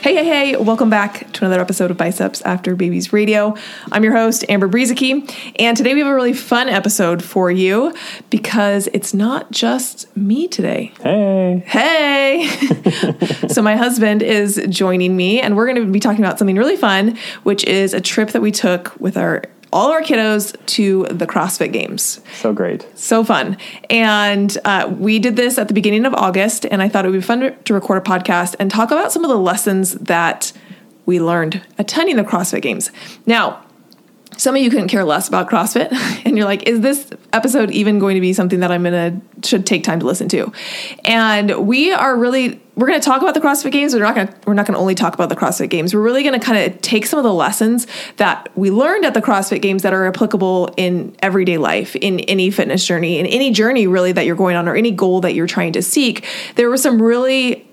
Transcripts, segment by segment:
Hey, hey, hey, welcome back to another episode of Biceps After Babies Radio. I'm your host, Amber Brueseke, and today we have a really fun episode for you because it's not just me today. Hey. Hey! so, my husband is joining me, and we're going to be talking about something really fun, which is a trip that we took with our all our kiddos to the CrossFit Games. So great. So fun. And uh, we did this at the beginning of August, and I thought it would be fun to record a podcast and talk about some of the lessons that we learned attending the CrossFit Games. Now, some of you couldn't care less about CrossFit, and you're like, is this episode even going to be something that I'm gonna should take time to listen to? And we are really we're gonna talk about the CrossFit Games. We're not gonna we're not gonna only talk about the CrossFit Games. We're really gonna kind of take some of the lessons that we learned at the CrossFit Games that are applicable in everyday life, in any fitness journey, in any journey really that you're going on, or any goal that you're trying to seek. There were some really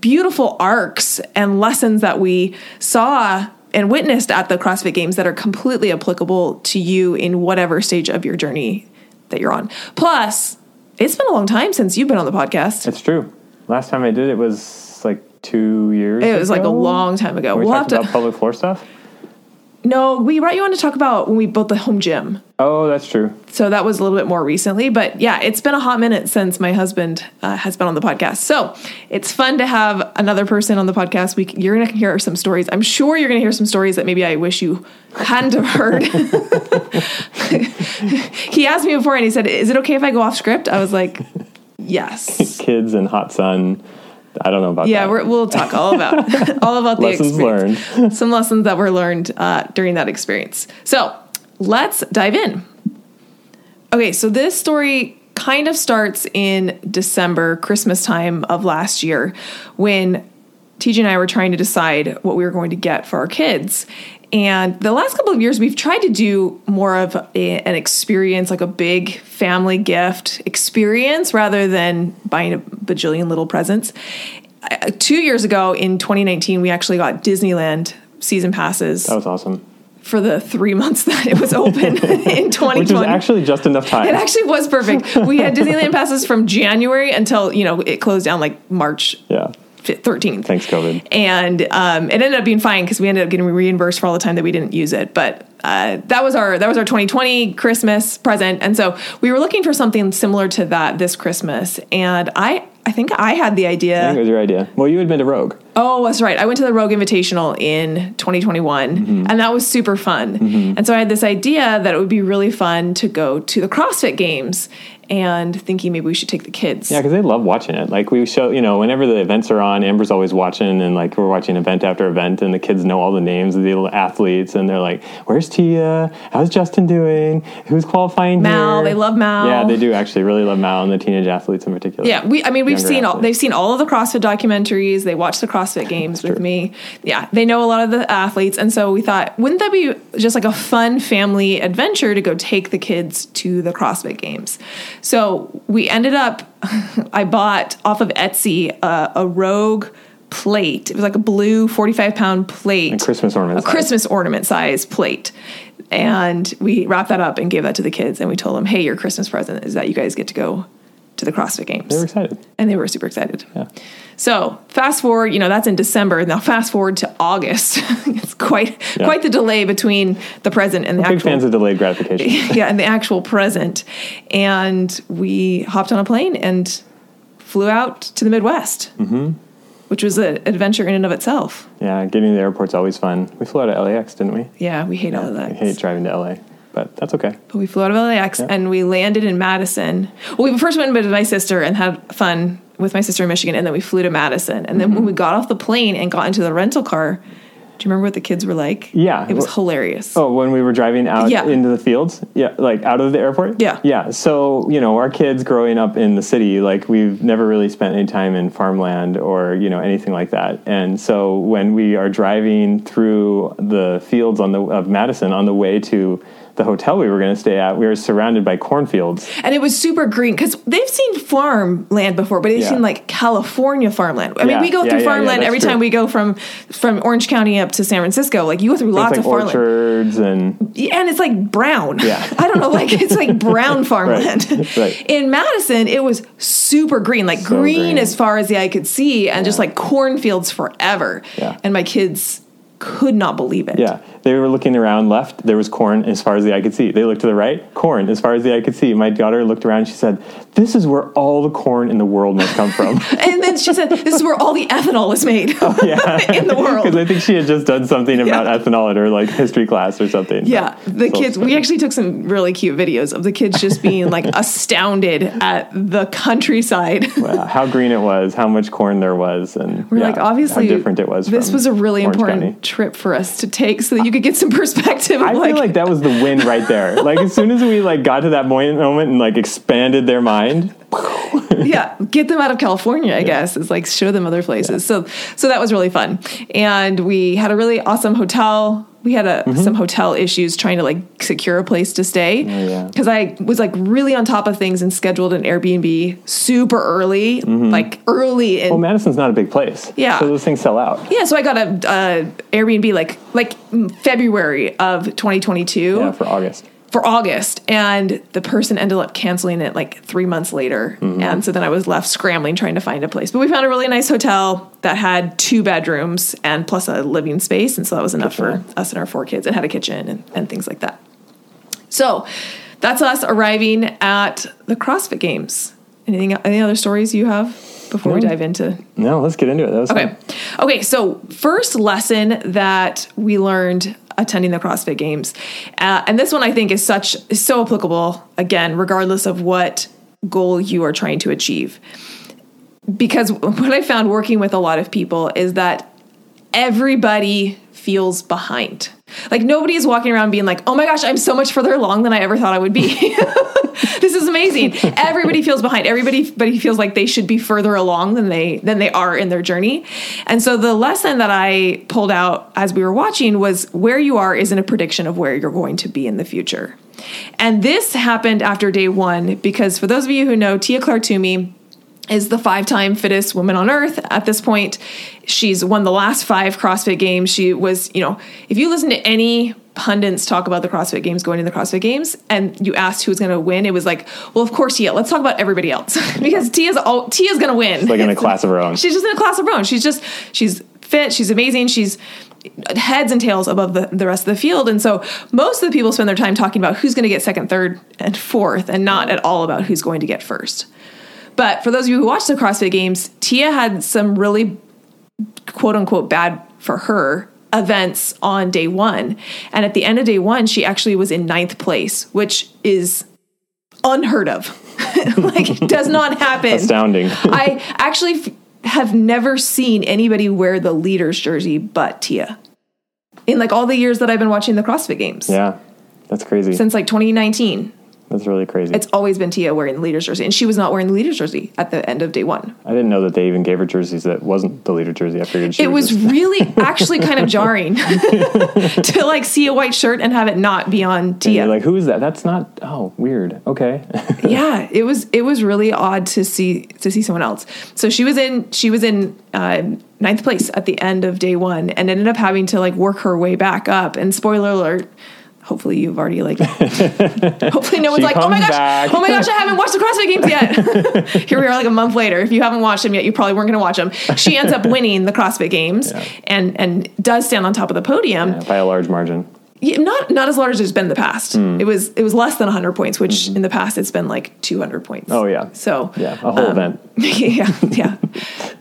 beautiful arcs and lessons that we saw and witnessed at the CrossFit Games that are completely applicable to you in whatever stage of your journey that you're on. Plus, it's been a long time since you've been on the podcast. It's true. Last time I did it was like two years. It was ago. like a long time ago. we we'll talked have to, about pelvic floor stuff. No, we brought you on to talk about when we built the home gym. Oh, that's true. So that was a little bit more recently, but yeah, it's been a hot minute since my husband uh, has been on the podcast. So it's fun to have another person on the podcast. We you're going to hear some stories. I'm sure you're going to hear some stories that maybe I wish you hadn't have heard. he asked me before, and he said, "Is it okay if I go off script?" I was like, "Yes." Kids and hot sun I don't know about that. yeah, we will talk all about all about the lessons experience. learned. Some lessons that were learned uh, during that experience. So let's dive in. Okay, so this story kind of starts in December, Christmas time of last year, when TJ and I were trying to decide what we were going to get for our kids. And the last couple of years, we've tried to do more of a, an experience, like a big family gift experience, rather than buying a bajillion little presents. Uh, two years ago, in 2019, we actually got Disneyland season passes. That was awesome for the three months that it was open in 2020. Which was actually just enough time. It actually was perfect. We had Disneyland passes from January until, you know, it closed down like March. Yeah. 13th. Thanks, COVID. And um, it ended up being fine because we ended up getting reimbursed for all the time that we didn't use it. But uh, that was our that was our 2020 Christmas present, and so we were looking for something similar to that this Christmas. And I I think I had the idea. I think it was your idea. Well, you had been to Rogue. Oh, that's right. I went to the Rogue Invitational in 2021, mm-hmm. and that was super fun. Mm-hmm. And so I had this idea that it would be really fun to go to the CrossFit Games and thinking maybe we should take the kids. Yeah, because they love watching it. Like we show, you know, whenever the events are on, Amber's always watching, and like we're watching event after event, and the kids know all the names of the athletes, and they're like, "Where's Tia? How's Justin doing? Who's qualifying Mal, here?" they love Mal. Yeah, they do actually really love Mal and the teenage athletes in particular. Yeah, we. I mean, we've seen athletes. all. They've seen all of the CrossFit documentaries. They watch the CrossFit Games with me. Yeah, they know a lot of the athletes, and so we thought, wouldn't that be just like a fun family adventure to go take the kids to the CrossFit Games? So we ended up, I bought off of Etsy uh, a Rogue plate. It was like a blue 45 pound plate. A Christmas ornament. A size. Christmas ornament size plate. And we wrapped that up and gave that to the kids. And we told them, hey, your Christmas present is that you guys get to go to the CrossFit Games. They were excited. And they were super excited. Yeah. So fast forward, you know, that's in December. Now fast forward to August. it's quite yeah. quite the delay between the present and we're the big actual fans of delayed gratification. yeah, and the actual present. And we hopped on a plane and flew out to the Midwest. Mm-hmm. Which was an adventure in and of itself. Yeah, getting to the airport's always fun. We flew out of LAX, didn't we? Yeah, we hate yeah, LAX. We hate driving to LA but that's okay. But we flew out of LAX yeah. and we landed in Madison. Well, we first went with my sister and had fun with my sister in Michigan, and then we flew to Madison. And then when Mm-hmm. we got off the plane and got into the rental car, do you remember what the kids were like? Yeah. it was hilarious. Oh, when we were driving out Yeah. into the fields? Yeah, like out of the airport? Yeah. Yeah. So, you know, our kids growing up in the city, like we've never really spent any time in farmland or, you know, anything like that. And so when we are driving through the fields on the of Madison on the way to the hotel we were going to stay at, we were surrounded by cornfields. And it was super green because they've seen farmland before, but they've Yeah. seen like California farmland. I mean, Yeah, we go yeah, through farmland every true. time we go from from Orange County up to San Francisco. Like you go through lots like of farmland. orchards and and it's like brown. Yeah. I don't know, like it's like brown farmland. right. In Madison, it was super green, like So green, green. as far as the eye could see, and just like cornfields forever. Yeah. And my kids could not believe it. Yeah, they were looking around left. There was corn as far as the eye could see. They looked to the right, corn as far as the eye could see. My daughter looked around. She said, "This is where all the corn in the world must come from." And then she said, "This is where all the ethanol is made oh, yeah, in the world." Because I think she had just done something about Yeah. ethanol at her like history class or something. Yeah, the kids. We actually took some really cute videos of the kids just being like astounded at the countryside. Wow, how green it was, how much corn there was, and We're yeah, like, obviously, how different it was. This was a really Orange important County. trip for us to take, so that you could get some perspective. I of, feel like that was the win right there. Like as soon as we like got to that moment moment and like expanded their mind, yeah, get them out of California. I guess is like show them other places. So, so that was really fun, and we had a really awesome hotel. We had a, some hotel issues trying to like secure a place to stay Mm-hmm. Oh, yeah. because I was like really on top of things and scheduled an Airbnb super early, like early in well, Madison's not a big place. Yeah. so those things sell out. Yeah, so I got a, a Airbnb like like February of 2022 Yeah, for August. For August, and the person ended up canceling it like three months later, mm-hmm. and so then I was left scrambling trying to find a place. But we found a really nice hotel that had two bedrooms and plus a living space, and so that was enough for us and our four kids. It had a kitchen and, and things like that. So that's us arriving at the CrossFit Games. Anything? Any other stories you have before we dive into No, let's get into it. That was Okay. fun. Okay. So, first lesson that we learned attending the CrossFit Games, uh, and this one I think is such is so applicable again, regardless of what goal you are trying to achieve. Because what I found working with a lot of people is that everybody feels behind. Like nobody is walking around being like, "Oh my gosh, I'm so much further along than I ever thought I would be." this is amazing. Everybody feels behind. Everybody, everybody feels like they should be further along than they than they are in their journey. And so the lesson that I pulled out as we were watching was where you are isn't a prediction of where you're going to be in the future. And this happened after day one because for those of you who know Tia Clair Toomey is the five-time fittest woman on earth at this point. She's won the last five CrossFit games. She was, you know, if you listen to any pundits talk about the CrossFit games going to the CrossFit games and you asked who's going to win, it was like, well, of course Tia. Let's talk about everybody else because Tia's all, Tia's going to win. Like in a class of her own. She's just in a class of her own. She's just she's fit. She's amazing. She's heads and tails above the, the rest of the field. And so most of the people spend their time talking about who's going to get second, third, and fourth, and not at all about who's going to get first. But for those of you who watch the CrossFit Games, Tia had some really quote unquote bad for her events on day one. And at the end of day one, she actually was in ninth place, which is unheard of. like, it does not happen. Astounding. I actually f- have never seen anybody wear the leader's jersey but Tia. In like all the years that I've been watching the CrossFit Games. yeah, that's crazy. Since like 2019, That's really crazy. it's always been Tia wearing the leader's jersey. And she was not wearing the leader's jersey at the end of day one. I didn't know that they even gave her jerseys that wasn't the leader jersey. I figured It was just- really actually kind of jarring to like see a white shirt and have it not be on Tia. you're like, who is that? That's not. Oh, weird. Okay. yeah, it was it was really odd to see to see someone else. So she was in she was in uh, ninth place at the end of day one and ended up having to like work her way back up. And spoiler alert. Hopefully you've already like. hopefully no one's like, oh my gosh, back." oh my gosh, I haven't watched the CrossFit Games yet. Here we are, like a month later. If you haven't watched them yet, you probably weren't going to watch them. She ends up winning the CrossFit Games Yeah. and and does stand on top of the podium. by a large margin. Yeah, not not as large as it's been in the past. Hmm. It was it was less than 100 points, which in the past it's been like 200 points. Mm-hmm. Oh, yeah. So Yeah, a whole event. yeah, yeah.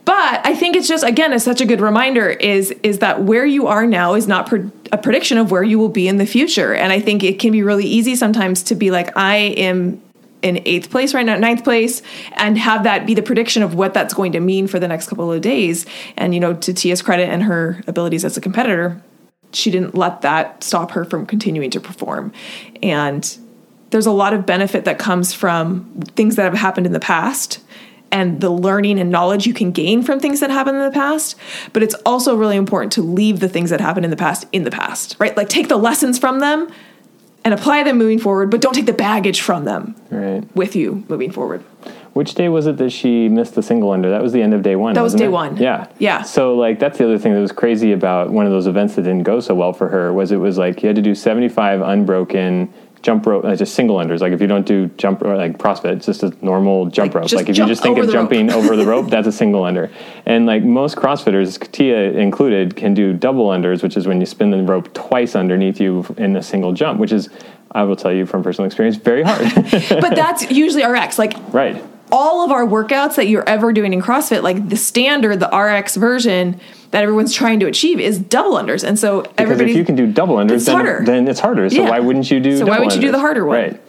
But I think it's just again, it's such a good reminder is is that where you are now is not pre- a prediction of where you will be in the future, and I think it can be really easy sometimes to be like, I am in eighth place right now, ninth place, and have that be the prediction of what that's going to mean for the next couple of days. And you know, to Tia's credit and her abilities as a competitor, she didn't let that stop her from continuing to perform. And there's a lot of benefit that comes from things that have happened in the past and the learning and knowledge you can gain from things that happened in the past. But it's also really important to leave the things that happened in the past in the past, right? Like take the lessons from them and apply them moving forward, but don't take the baggage from them Right. with you moving forward. Which day was it that she missed the single under? That was the end of day one. That was day it? one. Yeah. Yeah. So like that's the other thing that was crazy about one of those events that didn't go so well for her was it was like you had to do seventy five unbroken jump rope, uh, just single unders. Like if you don't do jump or like CrossFit, it's just a normal jump Like, rope. Like if you just think of rope. jumping over the rope, that's a single under. And like most CrossFitters, Tia included, can do double unders, which is when you spin the rope twice underneath you in a single jump, which is. I will tell you from personal experience, very hard. but that's usually RX. Like right. All of our workouts that you're ever doing in CrossFit, like the standard, the RX version that everyone's trying to achieve is double unders. And so Because everybody if you can do double unders, It's then, harder. then it's harder. So Yeah. why wouldn't you do? The So why wouldn't you do the harder one? Right.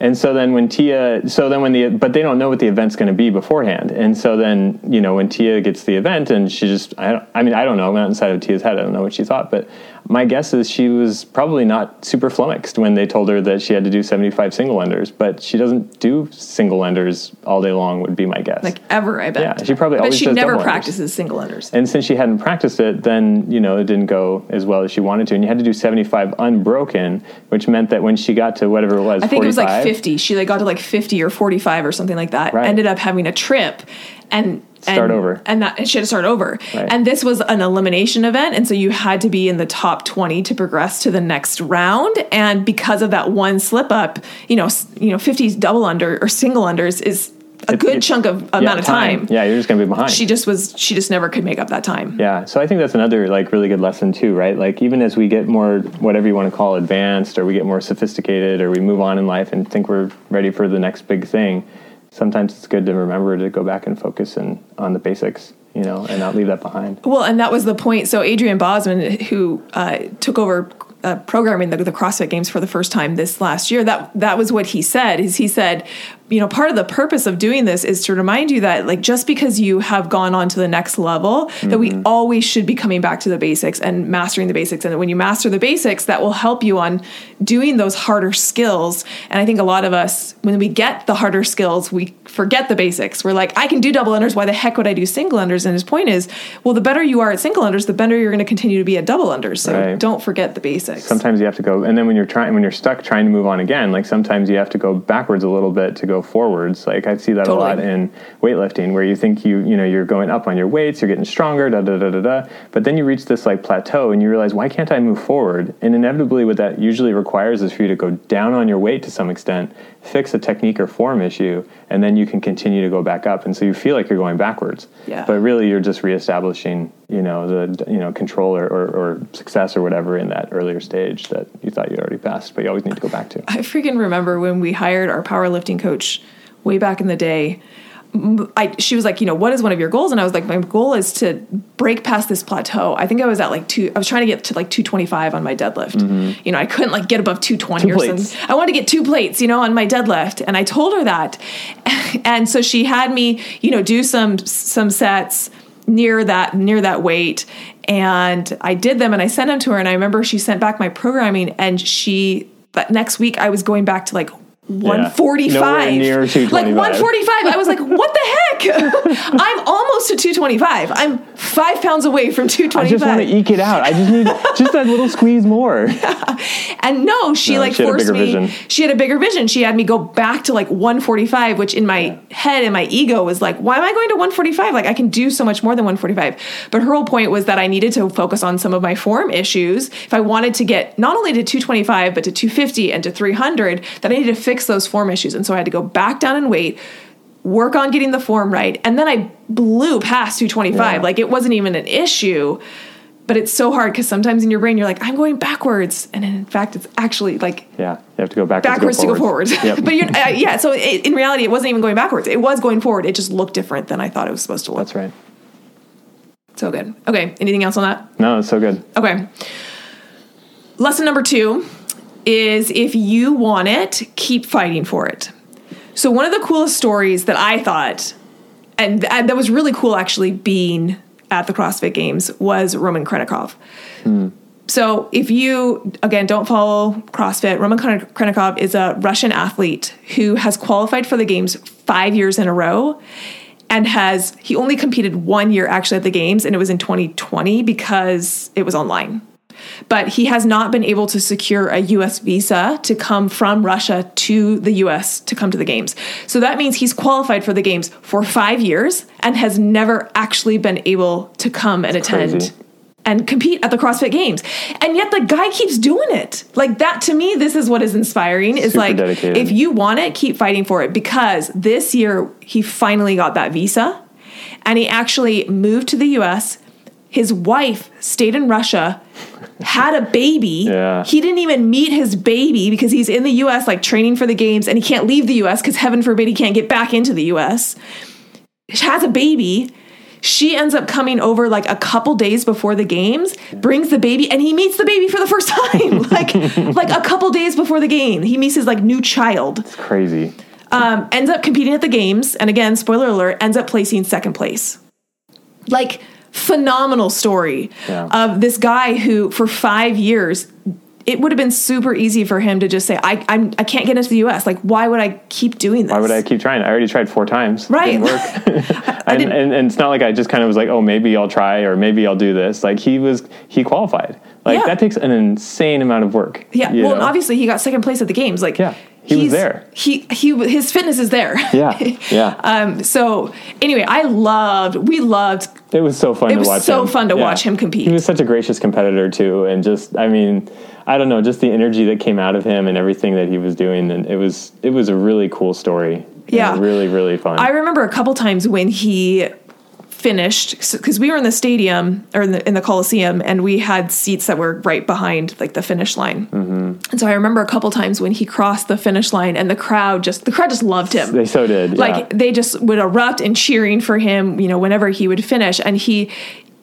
And so then when Tia, so then when the, but they don't know what the event's going to be beforehand. And so then you know when Tia gets the event and she just, I, don't, I mean I don't know, I'm not inside of Tia's head. I don't know what she thought, but my guess is she was probably not super flummoxed when they told her that she had to do 75 single unders, But she doesn't do single unders all day long. Would be my guess. like ever, I bet. Yeah, she probably But always she does never practices single unders. And since she hadn't practiced it, then you know it didn't go as well as she wanted to, and you had to do seventy-five unbroken, which meant that when she got to whatever it was, I think it was like 45, 50. She like got to like 50 or 45 or something like that. Right. Ended up having a trip and Start and, over. And that and she had to start over. Right. And this was an elimination event and so you had to be in the top 20 to progress to the next round and because of that one slip up, you know, you know 50 double under or single unders is a It- good it- chunk of yeah, amount of time. Yeah, you're just gonna be behind. She just was she just never could make up that time. Yeah, so I think that's another like really good lesson too, right? Like even as we get more whatever you want to call advanced or we get more sophisticated or we move on in life and think we're ready for the next big thing, sometimes it's good to remember to go back and focus and on the basics, you know, and not leave that behind. Well, and that was the point. So Adrian Bozman, who uh, took over uh, programming the, the CrossFit Games for the first time this last year, that that was what he said. Is he said, you know, part of the purpose of doing this is to remind you that like just because you have gone on to the next level, that we mm-hmm. always should be coming back to the basics and mastering the basics. And when you master the basics, that will help you on doing those harder skills. And I think a lot of us, when we get the harder skills, we forget the basics. We're like, I can do double unders. Why the heck would I do single unders? And his point is, well, the better you are at single unders, the better you're going to continue to be at double unders. So Right. don't forget the basics. sometimes you have to go and then when you're trying when you're stuck trying to move on again like sometimes you have to go backwards a little bit to go forwards like i see that Totally. a lot in weightlifting where you think you you know you're going up on your weights you're getting stronger da da da da da but then you reach this like plateau and you realize why can't i move forward and inevitably what that usually requires is for you to go down on your weight to some extent fix a technique or form issue and then you can continue to go back up and so you feel like you're going backwards Yeah. but really you're just reestablishing you know the you know control or, or, or success or whatever in that earlier stage that you thought you'd already passed but you always need to go back to I freaking remember when we hired our powerlifting coach way back in the day. I, she was like, you know, what is one of your goals? And I was like, my goal is to break past this plateau. I think I was at like two, I was trying to get to like 225 on my deadlift. Mm-hmm. You know, I couldn't like get above 220 Two or plates. something. I wanted to get two plates, you know, on my deadlift. And I told her that. And so she had me, you know, do some, some sets near that, near that weight. And I did them and I sent them to her. And I remember she sent back my programming and she, that next week I was going back to like 145. Nowhere near like 145. I was like, what the heck? I'm almost to 225. I'm five pounds away from 225 i just want to eke it out i just need just that little squeeze more And no, she No, like she forced me. vision. She had a bigger vision. She had me go back to like 145, which in my head and my ego was like, why am I going to 145? Like I can do so much more than 145. But her whole point was that I needed to focus on some of my form issues if I wanted to get not only to 225 but to 250 and to 300. That I needed to fix those form issues, and so I had to go back down and wait, Work on getting the form right. And then I blew past 225. Yeah. Like it wasn't even an issue but it's so hard because sometimes in your brain you're like i'm going backwards. And in fact it's actually like yeah you have to go backwards, backwards to go forward. Yep. but you're uh, yeah so it, in reality it wasn't even going backwards. It was going forward. It just looked different than i thought it was supposed to look. That's right. So good. Okay anything else on that? No it's so good. Okay. Lesson number two is if you want it keep fighting for it So one of the coolest stories that I thought, and, that was really cool actually being at the CrossFit Games was Roman Khrennikov. Hmm. So if you again don't follow CrossFit, Roman Khrennikov is a Russian athlete who has qualified for the games 5 years in a row and has he only competed 1 year actually at the games and it was in 2020 because it was online. But he has not been able to secure a US visa to come from Russia to the US to come to the games. So that means he's qualified for the games for 5 years and has never actually been able to come and attend crazy. and compete at the CrossFit Games. And yet the guy keeps doing it. Like that to me, this is what is inspiring. Is like dedicated. if you want it, keep fighting for it because this year he finally got that visa and he actually moved to the US. His wife stayed in Russia, had a baby. Yeah. He didn't even meet his baby because he's in the US like training for the games and he can't leave the US because heaven forbid he can't get back into the US She has a baby. She ends up coming over like a couple days before the games, brings the baby, and he meets the baby for the first time. like like a couple days before the game. He meets his like new child. It's crazy. Um, ends up competing at the games, and again, spoiler alert, ends up placing second place. Like phenomenal story Yeah. of this guy who for five years it would have been super easy for him to just say, I, I'm, I can't get into the US. Like, why would I keep doing this? Why would I keep trying? I already tried four times. Right. Didn't work. and, didn't- and, and it's not like I just kind of was like, oh, maybe I'll try or maybe I'll do this. Like he was, he qualified. Like Yeah. that takes an insane amount of work. Yeah, well, obviously he got second place at the games. Like, Yeah, he was he's- there. He he his fitness is there. Yeah, yeah. um. So anyway, I loved. We loved. It was so fun It to was watch so him. fun to watch him compete. He was such a gracious competitor too, and just I mean, I don't know, just the energy that came out of him and everything that he was doing, and it was it was a really cool story. Yeah. really really fun. I remember a couple times when he finished because we were in the stadium or in the, in the Coliseum and we had seats that were right behind like the finish line. Mm-hmm. And so I remember a couple times when he crossed the finish line and the crowd just the crowd just loved him. they so did. like yeah. they just would erupt and cheering for him you know whenever he would finish and he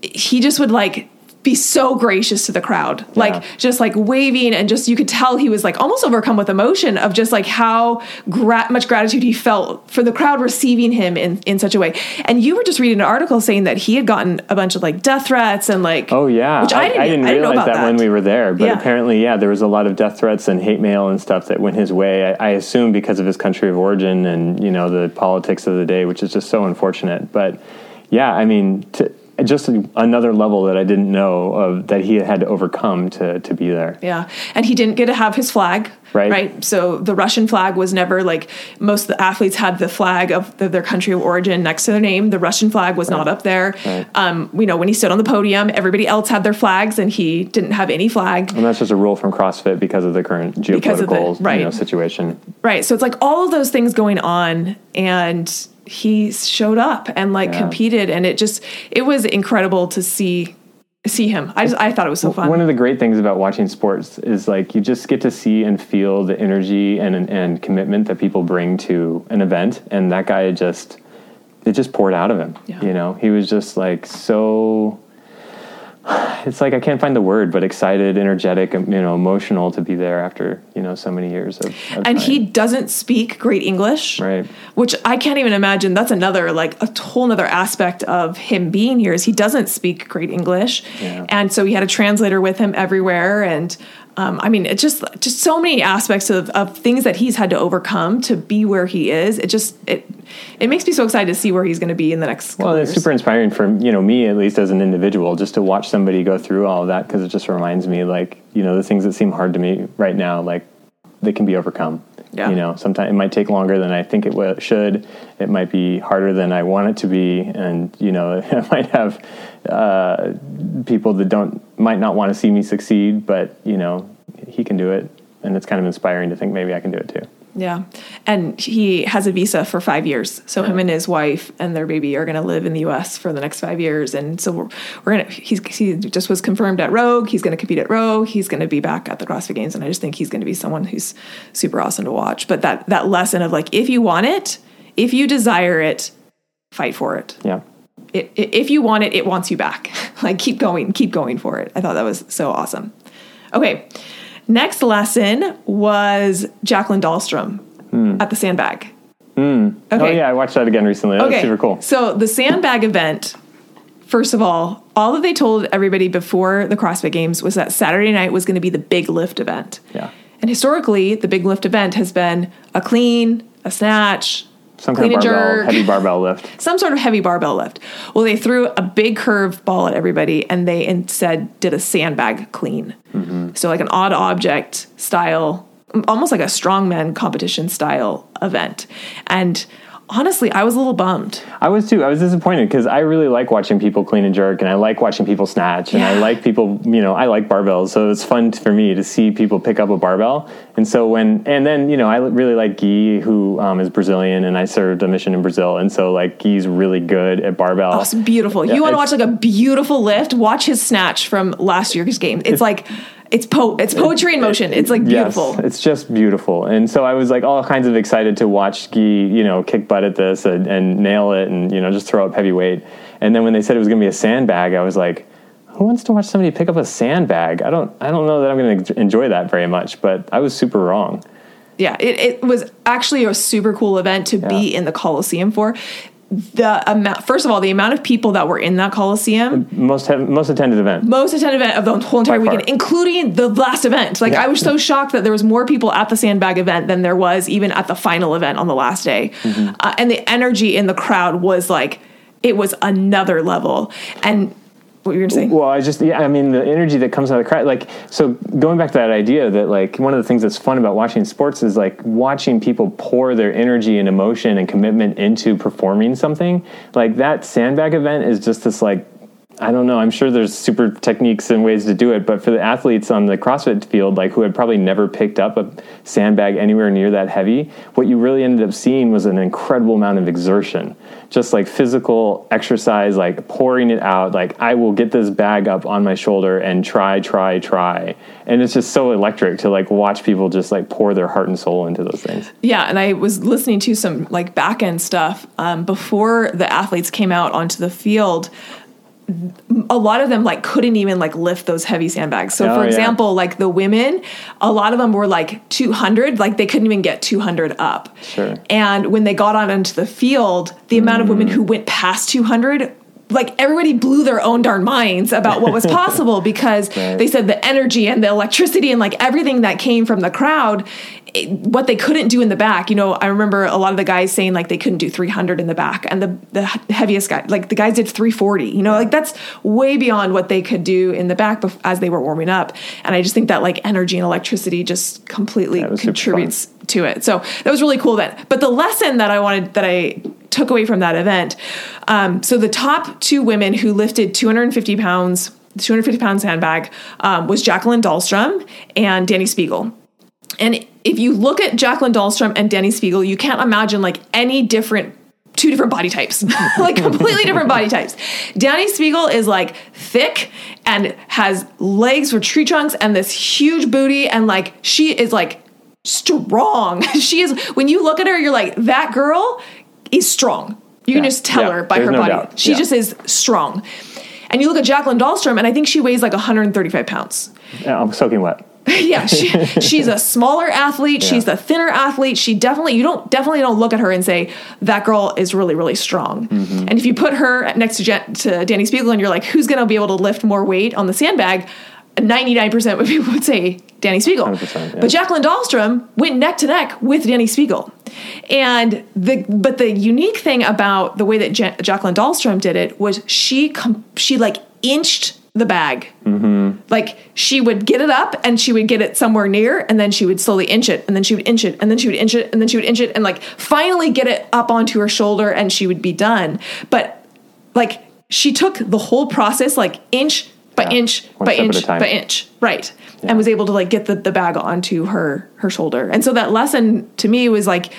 he just would like be so gracious to the crowd like just like waving and just you could tell he was like almost overcome with emotion of just like how gra- much gratitude he felt for the crowd receiving him in in such a way and you were just reading an article saying that he had gotten a bunch of like death threats and like Oh yeah, which I didn't, I didn't, know realize about that, that, when we were there. But Yeah. apparently, yeah, there was a lot of death threats and hate mail and stuff that went his way. I, I assume because of his country of origin and you know the politics of the day, which is just so unfortunate. But yeah, I mean, to, just another level that I didn't know of that he had to overcome to to be there. Yeah. And he didn't get to have his flag. Right. Right. So the Russian flag was never like most of the athletes had the flag of the, their country of origin next to their name. The Russian flag was not up there. Right. Um, you know, when he stood on the podium, everybody else had their flags and he didn't have any flag. And that's just a rule from CrossFit because of the current of the- geopolitical right. you know, situation. Right. So it's like all of those things going on and he showed up and like Yeah. competed and it just it was incredible to see see him. I just I thought it was so fun. One of the great things about watching sports is like you just get to see and feel the energy and and commitment that people bring to an event, and that guy just it just poured out of him. Yeah. You know, he was just like so. It's like I can't find the word, but excited, energetic, you know, emotional to be there after you know so many years of. of and he doesn't speak great English. Right. Which I can't even imagine. That's another like a whole other aspect of him being here is he doesn't speak great English, Yeah. and so he had a translator with him everywhere. And um, I mean, it just just so many aspects of, of things that he's had to overcome to be where he is. It just it it makes me so excited to see where he's going to be in the next. couple Well, it's years. super inspiring for you know me at least as an individual, just to watch somebody go through all of that because it just reminds me like you know the things that seem hard to me right now, like they can be overcome. Yeah. You know, sometimes it might take longer than I think it w- should. It might be harder than I want it to be, and you know, I might have uh, people that don't might not want to see me succeed, but you know, he can do it, and it's kind of inspiring to think maybe I can do it too. Yeah. And he has a visa for five years. So him and his wife and their baby are going to live in the US for the next five years. And so we're, we're going to, he's, he just was confirmed at Rogue. He's going to compete at Rogue. He's going to be back at the CrossFit Games. And I just think he's going to be someone who's super awesome to watch. But that, that lesson of like, if you want it, if you desire it, fight for it. Yeah. It, if you want it, it wants you back. like keep going, keep going for it. I thought that was so awesome. Okay, next lesson was Jacqueline Dahlstrom hmm. at the sandbag. Hmm. Oh yeah, I watched that again recently. That was super cool. So the sandbag event, first of all, all that they told everybody before the CrossFit Games was that Saturday night was going to be the big lift event. Yeah. And historically, the big lift event has been a clean, a snatch, Some kind of barbell, jerk. heavy barbell lift. some sort of heavy barbell lift. Well, they threw a big curve ball at everybody and they instead did a sandbag clean. Mm-hmm. So, like an odd object style, almost like a strongman competition style event. And honestly, I was a little bummed. I was too. I was disappointed because I really like watching people clean and jerk, and I like watching people snatch, and I like people. You know, I like barbells, so it's fun for me to see people pick up a barbell. And so when, and then you know, I really like Guy, who um, is Brazilian, and I served a mission in Brazil, and so like Guy's really good at barbell. Oh, it's beautiful. Yeah, you want to watch like a beautiful lift? Watch his snatch from last year's game. It's, like, it's po- it's poetry in motion. It's like beautiful. Yes, it's just beautiful. And so I was like all kinds of excited to watch Guy, you know, kick butt at this and, and nail it and, you know, just throw up heavy weight. And then when they said it was going to be a sandbag, I was like, who wants to watch somebody pick up a sandbag? I don't, I don't know that I'm going to enjoy that very much, but I was super wrong. Yeah, it, it was actually a super cool event to be in the Coliseum for. The amount, first of all, the amount of people that were in that Coliseum, Most, have, most attended event. most attended event of the whole entire By far. weekend, including the last event. Like Yeah. I was so shocked that there was more people at the sandbag event than there was even at the final event on the last day, Mm-hmm. uh, and the energy in the crowd was like it was another level. And what you gonna say? Well, I just yeah, I mean the energy that comes out of the crowd. Like so, going back to that idea that like one of the things that's fun about watching sports is like watching people pour their energy and emotion and commitment into performing something. Like that sandbag event is just this like. I don't know. I'm sure there's super techniques and ways to do it, but for the athletes on the CrossFit field, like who had probably never picked up a sandbag anywhere near that heavy, what you really ended up seeing was an incredible amount of exertion, just like physical exercise, like pouring it out. Like I will get this bag up on my shoulder and try, try, try, and it's just so electric to like watch people just like pour their heart and soul into those things. Yeah, and I was listening to some like back end stuff um, before the athletes came out onto the field. A lot of them like couldn't even like lift those heavy sandbags. So, Oh, for yeah. example, like the women, a lot of them were like 200, like they couldn't even get 200 up. Sure. And when they got on into the field, the amount of Mm. women who went past 200 like everybody blew their own darn minds about what was possible because Right. they said the energy and the electricity and like everything that came from the crowd what they couldn't do in the back you know i remember a lot of the guys saying like they couldn't do 300 in the back and the the heaviest guy like the guys did 340 you know like that's way beyond what they could do in the back as they were warming up and i just think that like energy and electricity just completely That was super contributes to it. So that was really cool then. But the lesson that I wanted that I took away from that event, um, so the top two women who lifted 250 pounds, 250 pound sandbag, um, was Jacqueline Dahlstrom and Dani Speegle. And if you look at Jacqueline Dahlstrom and Dani Speegle, you can't imagine like any different two different body types, like completely different body types. Dani Speegle is like thick and has legs for tree trunks and this huge booty, and like she is like strong. she is when you look at her, you're like, that girl is strong. You can just tell Yeah. her by There's her no body. doubt. She Yeah. just is strong. And you look at Jacqueline Dahlstrom, and I think she weighs like 135 pounds Yeah, I'm soaking wet. yeah, she, she's a smaller athlete. She's a thinner athlete. She definitely you don't definitely don't look at her and say that girl is really really strong. Mm-hmm. And if you put her next to Jen, to Dani Speegle and you're like, who's going to be able to lift more weight on the sandbag? 99% of people would say Dani Speegle. yeah. But Jacqueline Dahlstrom went neck to neck with Dani Speegle. And the but the unique thing about the way that Ja- Jacqueline Dahlstrom did it was she com- she like inched the bag. Like she would get it up and she would get it somewhere near and then she would slowly inch it and then she would inch it and then she would inch it and then she would inch it and like finally get it up onto her shoulder and she would be done. But like she took the whole process like inch by Yeah. inch One by inch by inch. Right. Yeah. And was able to like get the, the bag onto her her shoulder. And so that lesson to me was like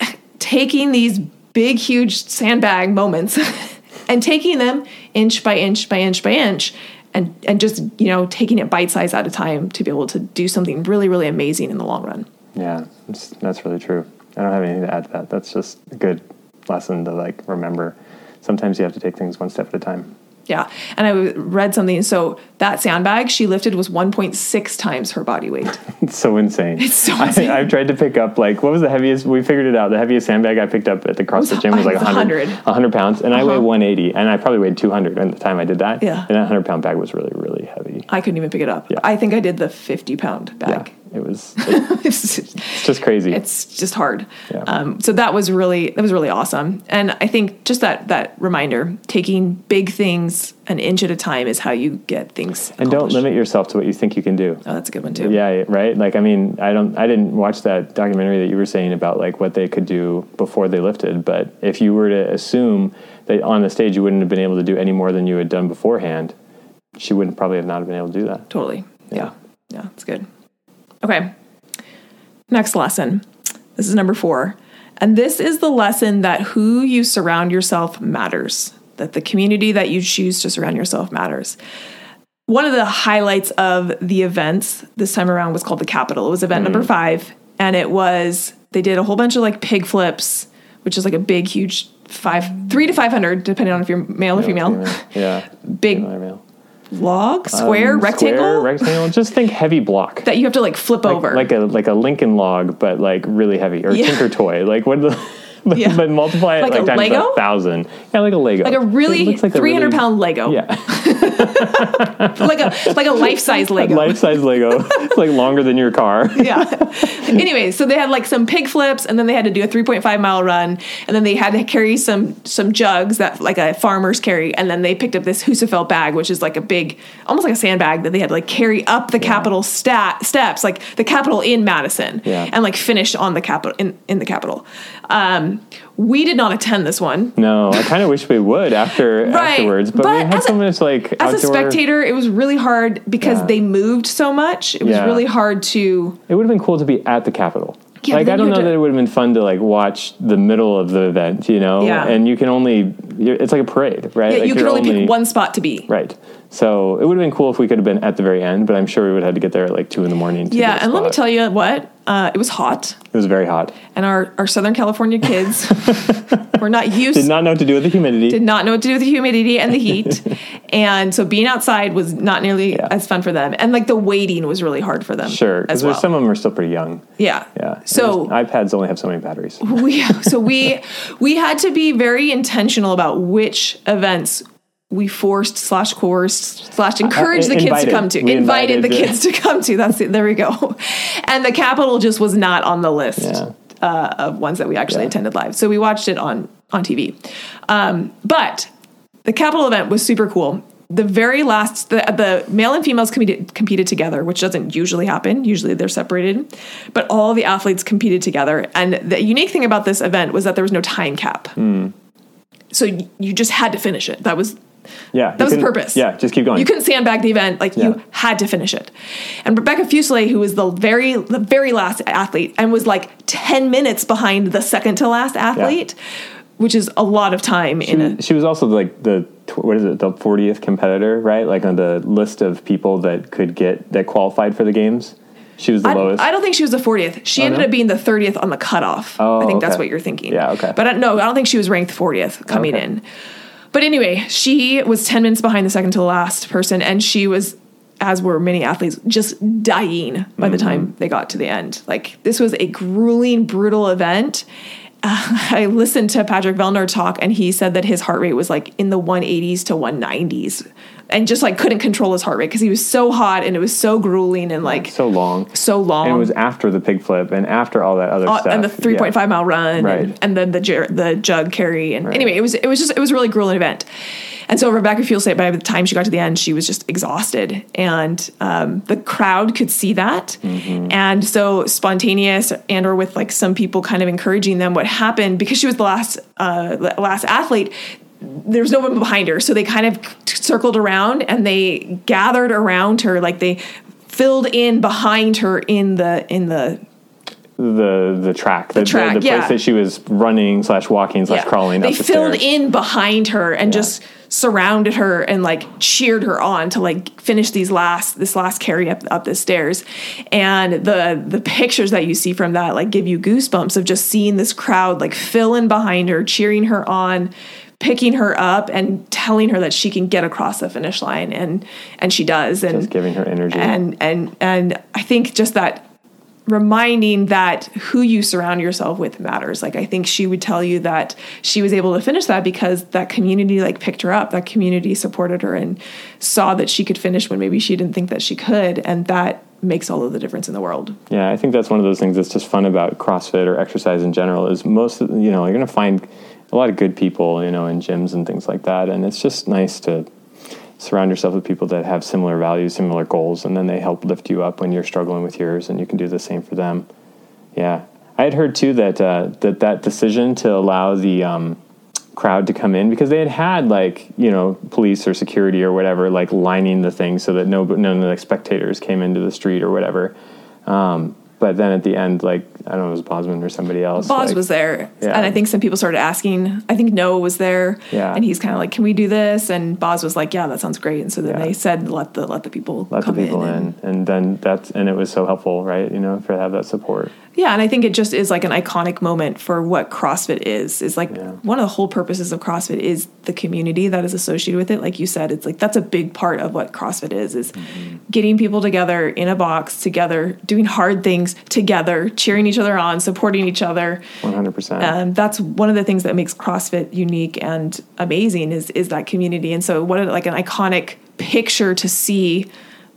taking these big huge sandbag moments and taking them inch by inch by inch by inch and and just you know taking it bite size at a time to be able to do something really really amazing in the long run Yeah, that's, really true. I don't have anything to add to that. That's just a good lesson to like remember. Sometimes you have to take things one step at a time. Yeah. And I read something. So that sandbag she lifted was 1.6 times her body weight. It's so insane. It's so insane. I, have tried to pick up like what was the heaviest? We figured it out. The heaviest sandbag I picked up at the CrossFit was- gym was like was 100, 100. 100 pounds, and I weigh Uh-huh. 180, and I probably weighed 200 at the time I did that. Yeah. and that 100 pound bag was really really heavy. I couldn't even pick it up. Yeah. I think I did the 50 pound Yeah, bag. It was. It, it's, it's just crazy. it's just hard. Yeah. Um, so that was really that was really awesome. And I think just that that reminder, taking big things an inch at a time is how you get things. and don't limit yourself to what you think you can do. Oh, that's a good one too. Yeah, right. Like, I mean, I don't, I didn't watch that documentary that you were saying about like what they could do before they lifted. But if you were to assume that on the stage you wouldn't have been able to do any more than you had done beforehand, she wouldn't probably have not have been able to do that. Totally. Yeah. Yeah, it's good. Okay. Next lesson. This is number four. And this is the lesson that who you surround yourself matters, that the community that you choose to surround yourself matters. One of the highlights of the events this time around was called the Capitol. It was event number mm. five, and it was, they did a whole bunch of like pig flips, which is like a big, huge five, three to 500, depending on if you're male or female. Yeah. Big Female. Log, square, Um, rectangle Square, rectangle. Just think heavy block. that you have to like flip over. like a like a Lincoln log, but like really heavy, or Yeah. Tinker Toy. Like what? The, but, Yeah. but multiply it Like like, a times Lego? a thousand. Yeah, like a Lego. like a really like 300 really- pound Lego. Yeah, like a like a life size Lego. life size Lego. it's like longer than your car. yeah. anyway, so they had like some pig flips, and then they had to do a 3.5 mile run, and then they had to carry some some jugs that like a farmer's carry, and then they picked up this Husafell bag, which is like a big, almost like a sandbag that they had to like carry up the Capitol stat steps, like the Capitol in Madison, Yeah. and like finish on the Capitol in in the Capitol. Um, we did not attend this one. No, I kind of wish we would after Right, afterwards, but, but we had as a- so much like As a spectator, it was really hard because Yeah. they moved so much. It was Yeah. really hard to. It would have been cool to be at the Capitol. Yeah, like I don't know to- that it would have been fun to like watch the middle of the event, you know. Yeah. And you can only it's like a parade, right? Yeah, like you could you're only, pick one spot to be. Right. So it would have been cool if we could have been at the very end, but I'm sure we would have had to get there at like two in the morning. To Yeah, and let me tell you what, uh, it was hot, it was very hot. and our, our Southern California kids were not used, Did not know what to do with the humidity. did not know what to do with the humidity and the heat, and so being outside was not nearly Yeah. as fun for them, and like the waiting was really hard for them. sure, because well. some of them are still pretty young. yeah, Yeah. So iPads only have so many batteries. we so we we had to be very intentional about which events we forced slash coerced slash encouraged the kids to Uh, come to. We invited, invited the the- kids to come to. That's it. There we go. And the Capitol just was not on the list Yeah. uh, of ones that we actually Yeah. attended live. So we watched it on on tv um, but the Capitol event was super cool. The very last the, the male and females competed, competed together which doesn't usually happen. Usually they're separated. But all the athletes competed together. And the unique thing about this event was that there was no time cap so you just had to finish it that was Yeah. that was the purpose. Yeah, just keep going. you couldn't sandbag the event; like Yeah. you had to finish it. And Rebecca Fuselier, who was the very the very last athlete, and was like ten minutes behind the second to last athlete, which is a lot of time in a she was also like the what is it the 40th competitor right like on the list of people that could get that qualified for the games she was the I, lowest I don't think she was the 40th. She Oh, ended no? up being the 30th on the cutoff. Oh, I think that's what you're thinking. Yeah, okay. But I, no, I don't think she was ranked 40th coming Okay. in. But anyway, she was 10 minutes behind the second to the last person, and she was, as were many athletes, just dying by the Mm-hmm. time they got to the end. Like, this was a grueling, brutal event. Uh, I listened to Patrick Vellner talk, and he said that his heart rate was like in the 180s to 190s, and just like couldn't control his heart rate because he was so hot and it was so grueling and like so long so long. and it was after the pig flip and after all that other Uh, stuff and the 3.5 Yeah. mile run Right. and, and then the the jug carry and Right. anyway it was it was just it was a really grueling event and so rebecca fuel said by the time she got to the end she was just exhausted and um, the crowd could see that Mm-hmm. and so spontaneous and or with like some people kind of encouraging them what happened because she was the last uh, last athlete there was no one behind her so they kind of circled around and they gathered around her like they filled in behind her in the in the the the track the, track, the, place yeah. that she was running slash walking slash crawling They the filled stairs. in behind her and just surrounded her and like cheered her on to like finish these last this last carry up up the stairs. And the the pictures that you see from that like give you goosebumps of just seeing this crowd like fill in behind her, cheering her on. Picking her up and telling her that she can get across the finish line and and she does and Just giving her energy. and and and I think just that reminding that who you surround yourself with matters like i think she would tell you that she was able to finish that because that community like picked her up that community supported her and saw that she could finish when maybe she didn't think that she could and that makes all of the difference in the world Yeah, I think that's one of those things that's just fun about CrossFit or exercise in general. Is most of, you know you're going to find a lot of good people you know in gyms and things like that, and it's just nice to surround yourself with people that have similar values, similar goals, and then they help lift you up when you're struggling with yours, and you can do the same for them. Yeah, I had heard too that uh, that that decision to allow the um, crowd to come in because they had had like you know police or security or whatever like lining the thing so that no none of the spectators came into the street or whatever. Um, but then at the end, like I don't know, it was Bozman or somebody else. Boz like- was there, Yeah. and I think some people started asking. I think Noah was there, Yeah. and he's kind of like, "Can we do this?" And Boz was like, "Yeah, that sounds great." And so then Yeah. they said, "Let the let the people let the come people in." in, and- and then that's and it was so helpful, right? You know, for to have that support. Yeah, and I think it just is like an iconic moment for what CrossFit is. Is like Yeah. one of the whole purposes of CrossFit is the community that is associated with it. Like you said, it's like that's a big part of what CrossFit is is Mm-hmm. getting people together in a box together, doing hard things together, cheering each other on, supporting each other. One hundred percent. Um, that's one of the things that makes CrossFit unique and amazing is is that community. And so, what a, like an iconic picture to see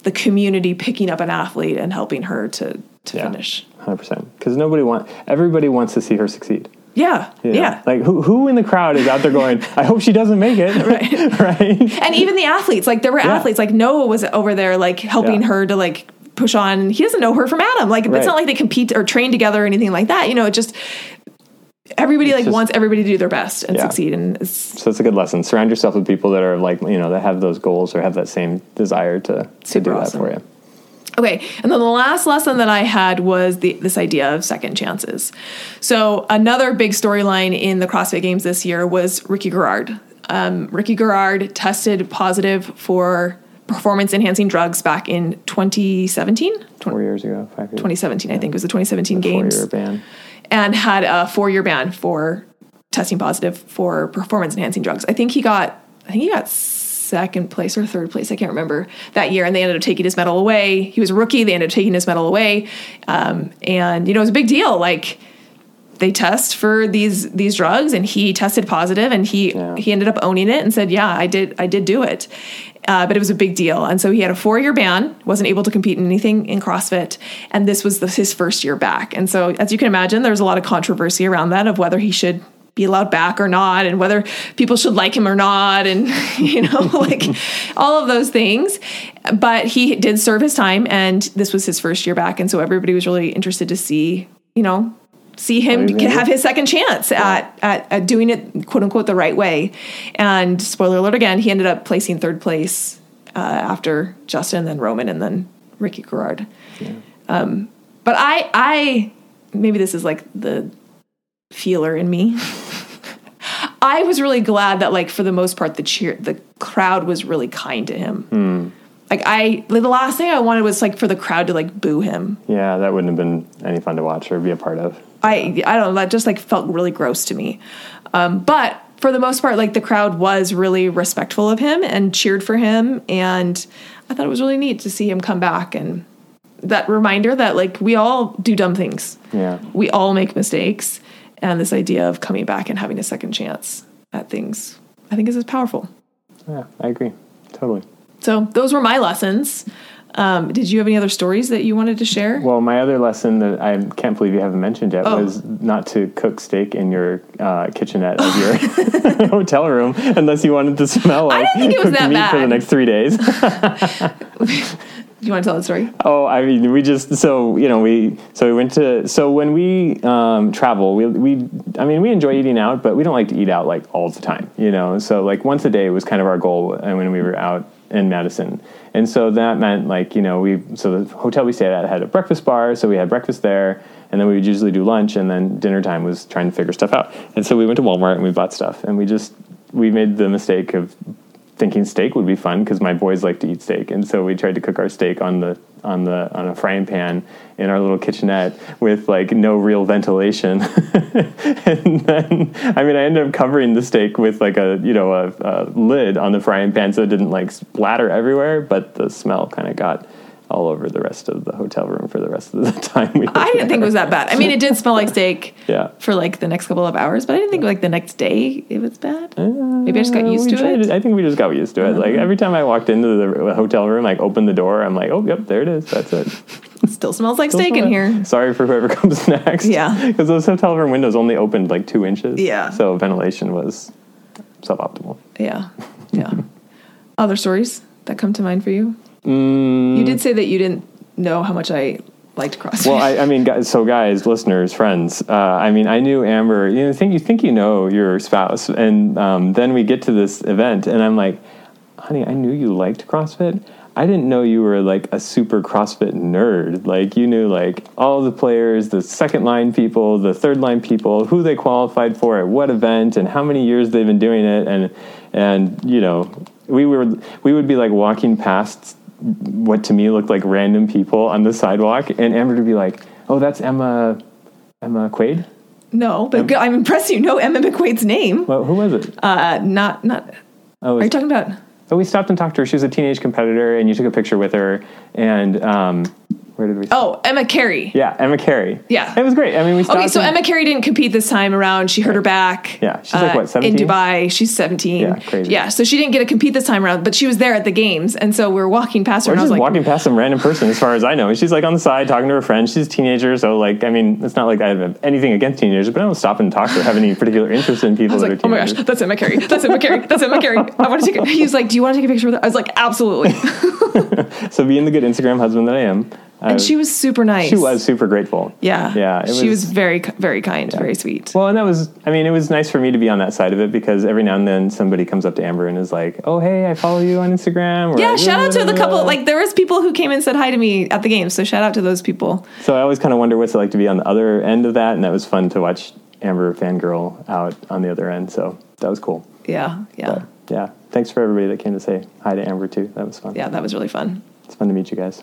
the community picking up an athlete and helping her to to Yeah. finish. Hundred percent. Because nobody want everybody wants to see her succeed. Yeah, you know? yeah. Like who who in the crowd is out there going, I hope she doesn't make it. Right. right. and even the athletes, like there were Yeah. athletes, like Noah was over there, like helping Yeah. her to like push on. He doesn't know her from Adam. Like Right. it's not like they compete or train together or anything like that. You know, it just everybody like just- wants everybody to do their best and Yeah. succeed. And it's So it's a good lesson. Surround yourself with people that are like, you know, that have those goals or have that same desire to, to do that for you. Okay, and then the last lesson that I had was the, this idea of second chances. So another big storyline in the CrossFit Games this year was Ricky Garard. Um, Ricky Garard tested positive for performance enhancing drugs back in 2017. Four years ago, five years. 2017, I think, it was the 2017 Four Games, year ban. And had a four-year ban for testing positive for performance enhancing drugs. I think he got, I think he got second place or third place, I can't remember that year, and they ended up taking his medal away. He was a rookie; they ended up taking his medal away, um, and you know it was a big deal. Like they test for these these drugs, and he tested positive, and he Yeah. he ended up owning it and said, "Yeah, I did, I did do it." Uh, but it was a big deal, and so he had a four year ban, wasn't able to compete in anything in CrossFit, and this was the, his first year back. And so, as you can imagine, there's a lot of controversy around that of whether he should be allowed back or not, and whether people should like him or not, and you know, like all of those things. But he did serve his time, and this was his first year back, and so everybody was really interested to see, you know, see him have his second chance at, at at doing it quote unquote the right way. And spoiler alert again, he ended up placing third place uh, after Justin, then Roman, and then Ricky Garard. Um, but I I maybe this is like the feeler in me. I was really glad that like for the most part the cheer the crowd was really kind to him. Like I the last thing I wanted was like for the crowd to like boo him. Yeah, that wouldn't have been any fun to watch or be a part of. I I don't know that just like felt really gross to me. Um, but for the most part, like the crowd was really respectful of him and cheered for him, and I thought it was really neat to see him come back and that reminder that like we all do dumb things. Yeah. We all make mistakes, and this idea of coming back and having a second chance at things, I think is powerful. Yeah, I agree. Totally. So those were my lessons. Um, did you have any other stories that you wanted to share? Well, my other lesson that I can't believe you haven't mentioned yet Oh. was not to cook steak in your uh, kitchenette of your hotel room unless you wanted to smell like didn't think it was cooked that meat for the next three days. Do you want to tell the story? Oh, I mean, we just so you know we so we went to so when we um, travel, we we I mean we enjoy eating out, but we don't like to eat out like all the time, you know. So like once a day was kind of our goal, and when we were out in Madison, and so that meant like you know we so the hotel we stayed at had a breakfast bar, so we had breakfast there, and then we would usually do lunch, and then dinner time was trying to figure stuff out, and so we went to Walmart and we bought stuff, and we just we made the mistake of thinking steak would be fun because my boys like to eat steak, and so we tried to cook our steak on the on the on a frying pan in our little kitchenette with like no real ventilation. and then, I mean, I ended up covering the steak with like a you know a, a lid on the frying pan so it didn't like splatter everywhere, but the smell kind of got all over the rest of the hotel room for the rest of the time. We I didn't there. think it was that bad. I mean, it did smell like steak Yeah. for like the next couple of hours, but I didn't think like the next day it was bad. Maybe I just got Uh, used to tried it. I think we just got used to it. Like every time I walked into the hotel room, like opened the door, I'm like, oh, yep, there it is. That's it. Still smells like steak in here. Sorry for whoever comes next. Yeah. Because those hotel room windows only opened like two inches. Yeah. So ventilation was suboptimal. Yeah. Yeah. Other stories that come to mind for you? Mm. You did say that you didn't know how much I liked CrossFit. Well, I, I mean, guys, so guys, listeners, friends. Uh, I mean, I knew Amber. You know, think you think you know your spouse, and um, then we get to this event, and I'm like, honey, I knew you liked CrossFit. I didn't know you were like a super CrossFit nerd. Like you knew like all the players, the second line people, the third line people, who they qualified for at what event, and how many years they've been doing it, and and you know, we were we would be like walking past what to me looked like random people on the sidewalk, and Amber would be like, "Oh, that's Emma, Emma Quaid. no, but I'm impressed you know Emma McQuaid's name. Well, who was it? Uh, not, not, Oh, are you talking about? oh, we stopped and talked to her. She was a teenage competitor, and you took a picture with her. And um, where did we? Oh, Emma Cary. yeah, Emma Cary. Yeah. it was great. I mean, we stopped. Okay, so and- Emma Cary didn't compete this time around. She hurt her back. Yeah, she's like, uh, what, 17? In Dubai. She's 17. Yeah, crazy. Yeah, so she didn't get to compete this time around, but she was there at the games. And so we were walking past her We're and I was just like, walking past some random person, as far as I know. And she's like on the side talking to her friend. She's a teenager, so like, I mean, it's not like I have anything against teenagers, but I don't stop and talk to her, have any particular interest in people that like, are oh my gosh, teenagers. that's Emma Cary. That's Emma Cary. That's Emma Cary. I want to take it. He was like, do you want to take a picture with her? I was like, absolutely. So, being the good Instagram husband that I am, And she was super nice. she was super grateful. Yeah. Yeah, it she was- very, very kind, very sweet. Well, and that was, I mean, it was nice for me to be on that side of it because every now and then somebody comes up to Amber and is like, oh, hey, I follow you on Instagram. Or yeah, shout out to the couple. Like there was people who came and said hi to me at the game, so shout out to those people. So I always kind of wonder what's it like to be on the other end of that. And that was fun to watch Amber fangirl out on the other end. So that was cool. Yeah, yeah, Yeah. Thanks for everybody that came to say hi to Amber too. That was fun. yeah. That was really fun. It's fun to meet you guys.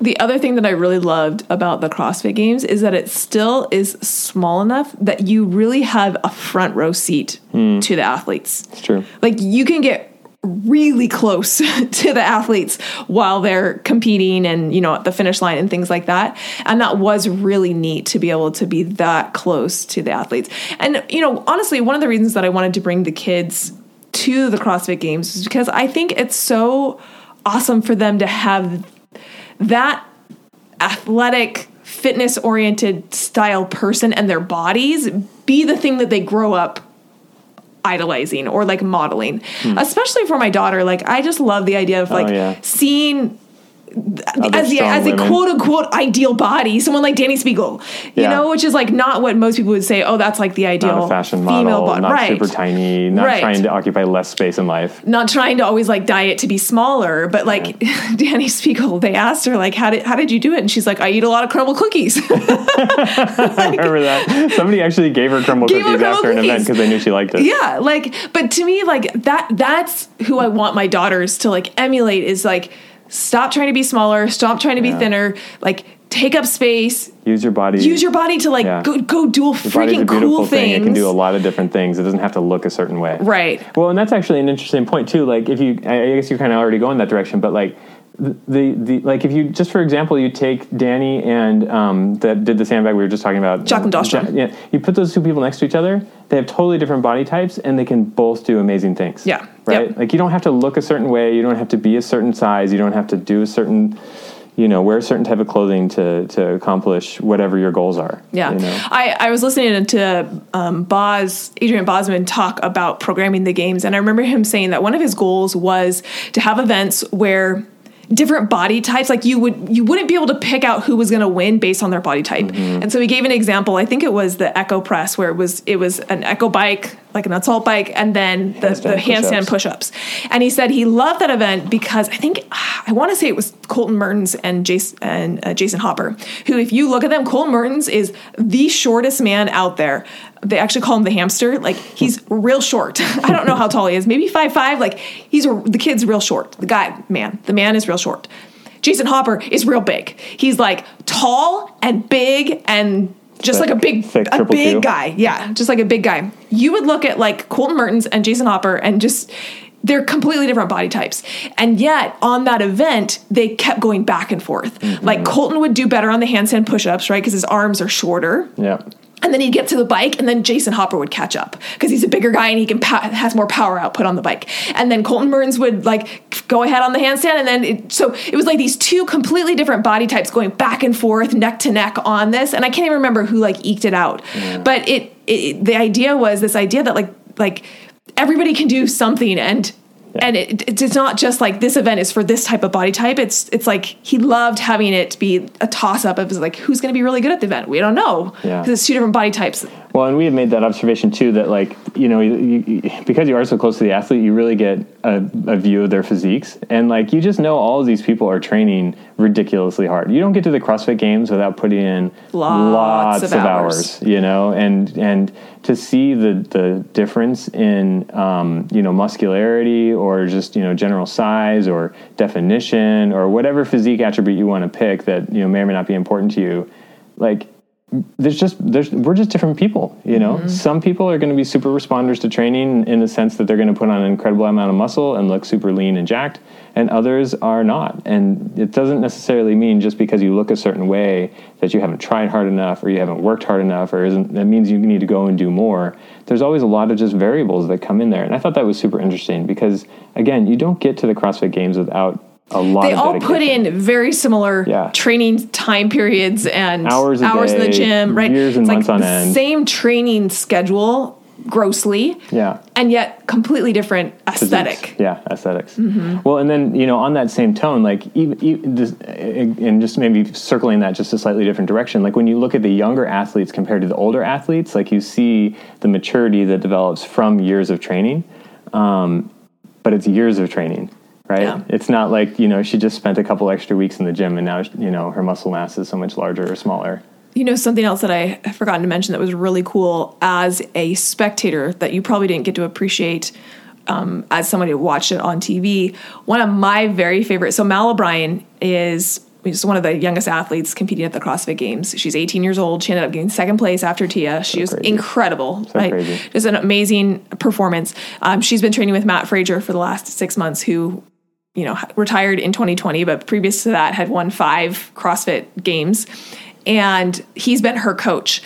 The other thing that I really loved about the CrossFit Games is that it still is small enough that you really have a front row seat hmm. to the athletes. It's true. Like you can get really close to the athletes while they're competing and you know at the finish line and things like that and that was really neat to be able to be that close to the athletes and you know honestly one of the reasons that i wanted to bring the kids to the crossfit games is because i think it's so awesome for them to have that athletic fitness oriented style person and their bodies be the thing that they grow up idolizing or like modeling especially for my daughter like i just love the idea of like Hmm. Oh, yeah. seeing Other as the as a quote unquote ideal body, someone like Dani Speegle, you Yeah. know, which is like not what most people would say. Oh, that's like the ideal fashion female model, body, not right? super tiny, not Right. trying to occupy less space in life. Not trying to always like diet to be smaller, but like Dani Speegle, they asked her like, how did how did you do it? And she's like, I eat a lot of Crumbl cookies. I remember that. Somebody actually gave her Crumbl Gave her cookies Crumbl after an event because they knew she liked it. yeah, like, but to me, like that that's who I want my daughters to like emulate is like stop trying to be smaller, stop trying to be thinner, like take up space, Use your body. use your body to like Yeah. go go do Your a freaking cool thing. things. It can do a lot of different things. It doesn't have to look a certain way. Right. Well, and that's actually an interesting point too. Like if you, I I guess you're kind of already going that direction, but like the, the, the like if you just for example you take Dani and um, that did the sandbag we were just talking about Jacqueline Dahlstrom. Ja- yeah you put those two people next to each other they have totally different body types and they can both do amazing things Yeah. right Yep. like you don't have to look a certain way you don't have to be a certain size you don't have to do a certain you know wear a certain type of clothing to to accomplish whatever your goals are Yeah. you know? I, I was listening to um, Boz, Adrian Bozman talk about programming the games, and I remember him saying that one of his goals was to have events where different body types like you would you wouldn't be able to pick out who was going to win based on their body type Mm-hmm. and so he gave an example i think it was the echo press where it was it was an echo bike like an assault bike and then the Handstand the handstand push-ups. push-ups. And then the, Handstand the handstand push-ups. push-ups. And he said he loved that event because I think I want to say it was Colton Mertens and Jayson and uh, Jayson Hopper, who if you look at them, Colton Mertens is the shortest man out there. They actually call him the hamster. Like he's real short. I don't know how tall he is. Maybe five five. Like he's a, the kid's real short. The guy, man, the man is real short. Jayson Hopper is real big. He's like tall and big and just like a big Thick a big Q. guy. Yeah, just like a big guy. You would look at like Colton Mertens and Jayson Hopper and just they're completely different body types. And yet on that event, they kept going back and forth. Mm-hmm. Like Colton would do better on the handstand push-ups, right? Because his arms are shorter. Yeah. And then he'd get to the bike, and then Jayson Hopper would catch up because he's a bigger guy and he can pa- has more power output on the bike. And then Colton Burns would like go ahead on the handstand, and then it, so it was like these two completely different body types going back and forth, neck to neck on this. And I can't even remember who like eked it out, mm. but it, it the idea was this idea that like like everybody can do something and and it, it's not just like this event is for this type of body type. It's it's like he loved having it be a toss up of like who's going to be really good at the event. We don't know Yeah. because it's two different body types. Well, and we had made that observation too that, like, you know, you, you, because you are so close to the athlete, you really get a, a view of their physiques. And, like, you just know all of these people are training ridiculously hard. You don't get to the CrossFit Games without putting in Lots of hours. you know, and, and to see the, the difference in, um, you know, muscularity or just, you know, general size or definition or whatever physique attribute you want to pick that, you know, may or may not be important to you, like, there's just there's we're just different people you know? Mm-hmm. Some people are going to be super responders to training in the sense that they're going to put on an incredible amount of muscle and look super lean and jacked and others are not. And it doesn't necessarily mean just because you look a certain way that you haven't tried hard enough or you haven't worked hard enough or isn't that means you need to go and do more. There's always a lot of just variables that come in there and i thought that was super interesting because again you don't get to the crossfit games without a lot They all put in very similar Yeah. training time periods and Hours a in the gym, right? years and It's months like on the end. Same training schedule, grossly, yeah and yet completely different aesthetic. physiques. Yeah, esthetics Well, and then you know, on that same tone, like even, even this, and just maybe circling that just a slightly different direction. Like when you look at the younger athletes compared to the older athletes, like you see the maturity that develops from years of training, um, but it's years of training. Right. Yeah. It's not like you know she just spent a couple extra weeks in the gym and now you know her muscle mass is so much larger or smaller. You know, something else that I forgot to mention that was really cool as a spectator that you probably didn't get to appreciate um, as somebody who watched it on TV. One of my very favorite, so Mal O'Brien is is one of the youngest athletes competing at the CrossFit Games. She's 18 years old. She ended up getting second place after Tia. She was crazy. incredible. right? crazy. Just an amazing performance. Um, she's been training with Mat Fraser for the last six months, who you know, retired in 2020, but previous to that had won five CrossFit games, and he's been her coach.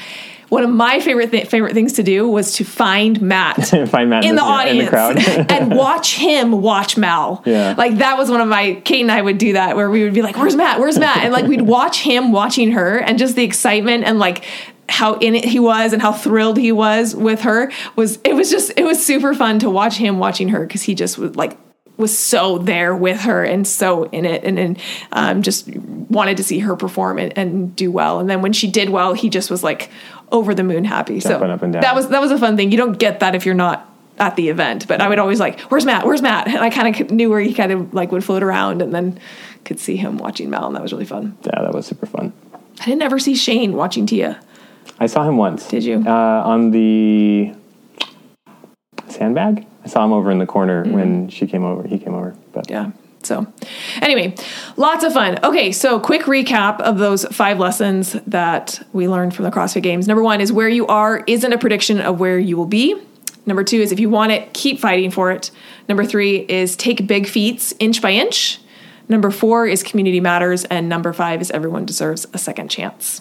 One of my favorite th- favorite things to do was to find Mat, Find Mat in the in audience the crowd. and watch him watch Mal. Yeah. like that was one of my Kate and I would do that where we would be like, "Where's Mat? Where's Mat?" And like we'd watch him watching her, and just the excitement and like how in it he was and how thrilled he was with her was it was just it was super fun to watch him watching her because he just was like was so there with her and so in it and, and um, just wanted to see her perform and, and do well and then when she did well he just was like over the moon happy so Jumping down. that was that was a fun thing you don't get that if you're not at the event but i would always like where's mat where's mat and i kind of knew where he kind of like would float around and then could see him watching mal and that was really fun yeah, that was super fun. i didn't ever see shane watching tia I saw him once. Did you? Uh, on the sandbag? I saw him over in the corner mm-hmm. when she came over. He came over. But yeah so anyway lots of fun okay so quick recap of those five lessons that we learned from the crossfit games number one is where you are isn't a prediction of where you will be number two is if you want it keep fighting for it number three is take big feats inch by inch number four is community matters and number five is everyone deserves a second chance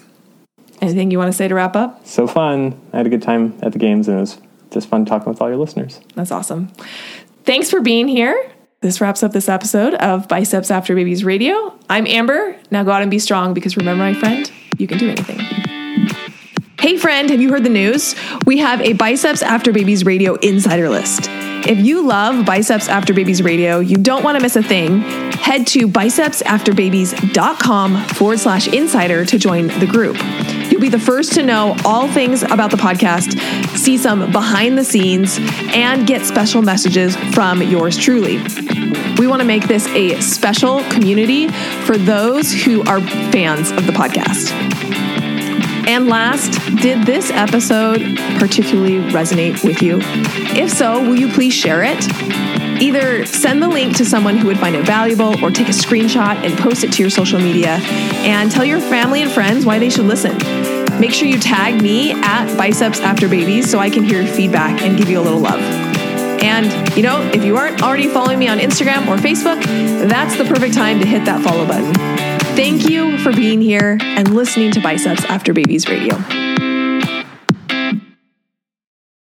anything you want to say to wrap up so fun. I had a good time at the games, and it was just fun talking with all your listeners. That's awesome. Thanks for being here. This wraps up this episode of Biceps After Babies Radio. I'm Amber. Now go out and be strong because remember, my friend, you can do anything. Hey, friend, have you heard the news? We have a Biceps After Babies Radio insider list. If you love Biceps After Babies Radio, you don't want to miss a thing, head to bicepsafterbabies.com forward slash insider to join the group. Be the first to know all things about the podcast, see some behind the scenes, and get special messages from yours truly. We want to make this a special community for those who are fans of the podcast. And last, did this episode particularly resonate with you? If so, will you please share it? Either send the link to someone who would find it valuable or take a screenshot and post it to your social media and tell your family and friends why they should listen. Make sure you tag me at Biceps After Babies so I can hear your feedback and give you a little love. And, you know, if you aren't already following me on Instagram or Facebook, that's the perfect time to hit that follow button. Thank you for being here and listening to Biceps After Babies Radio.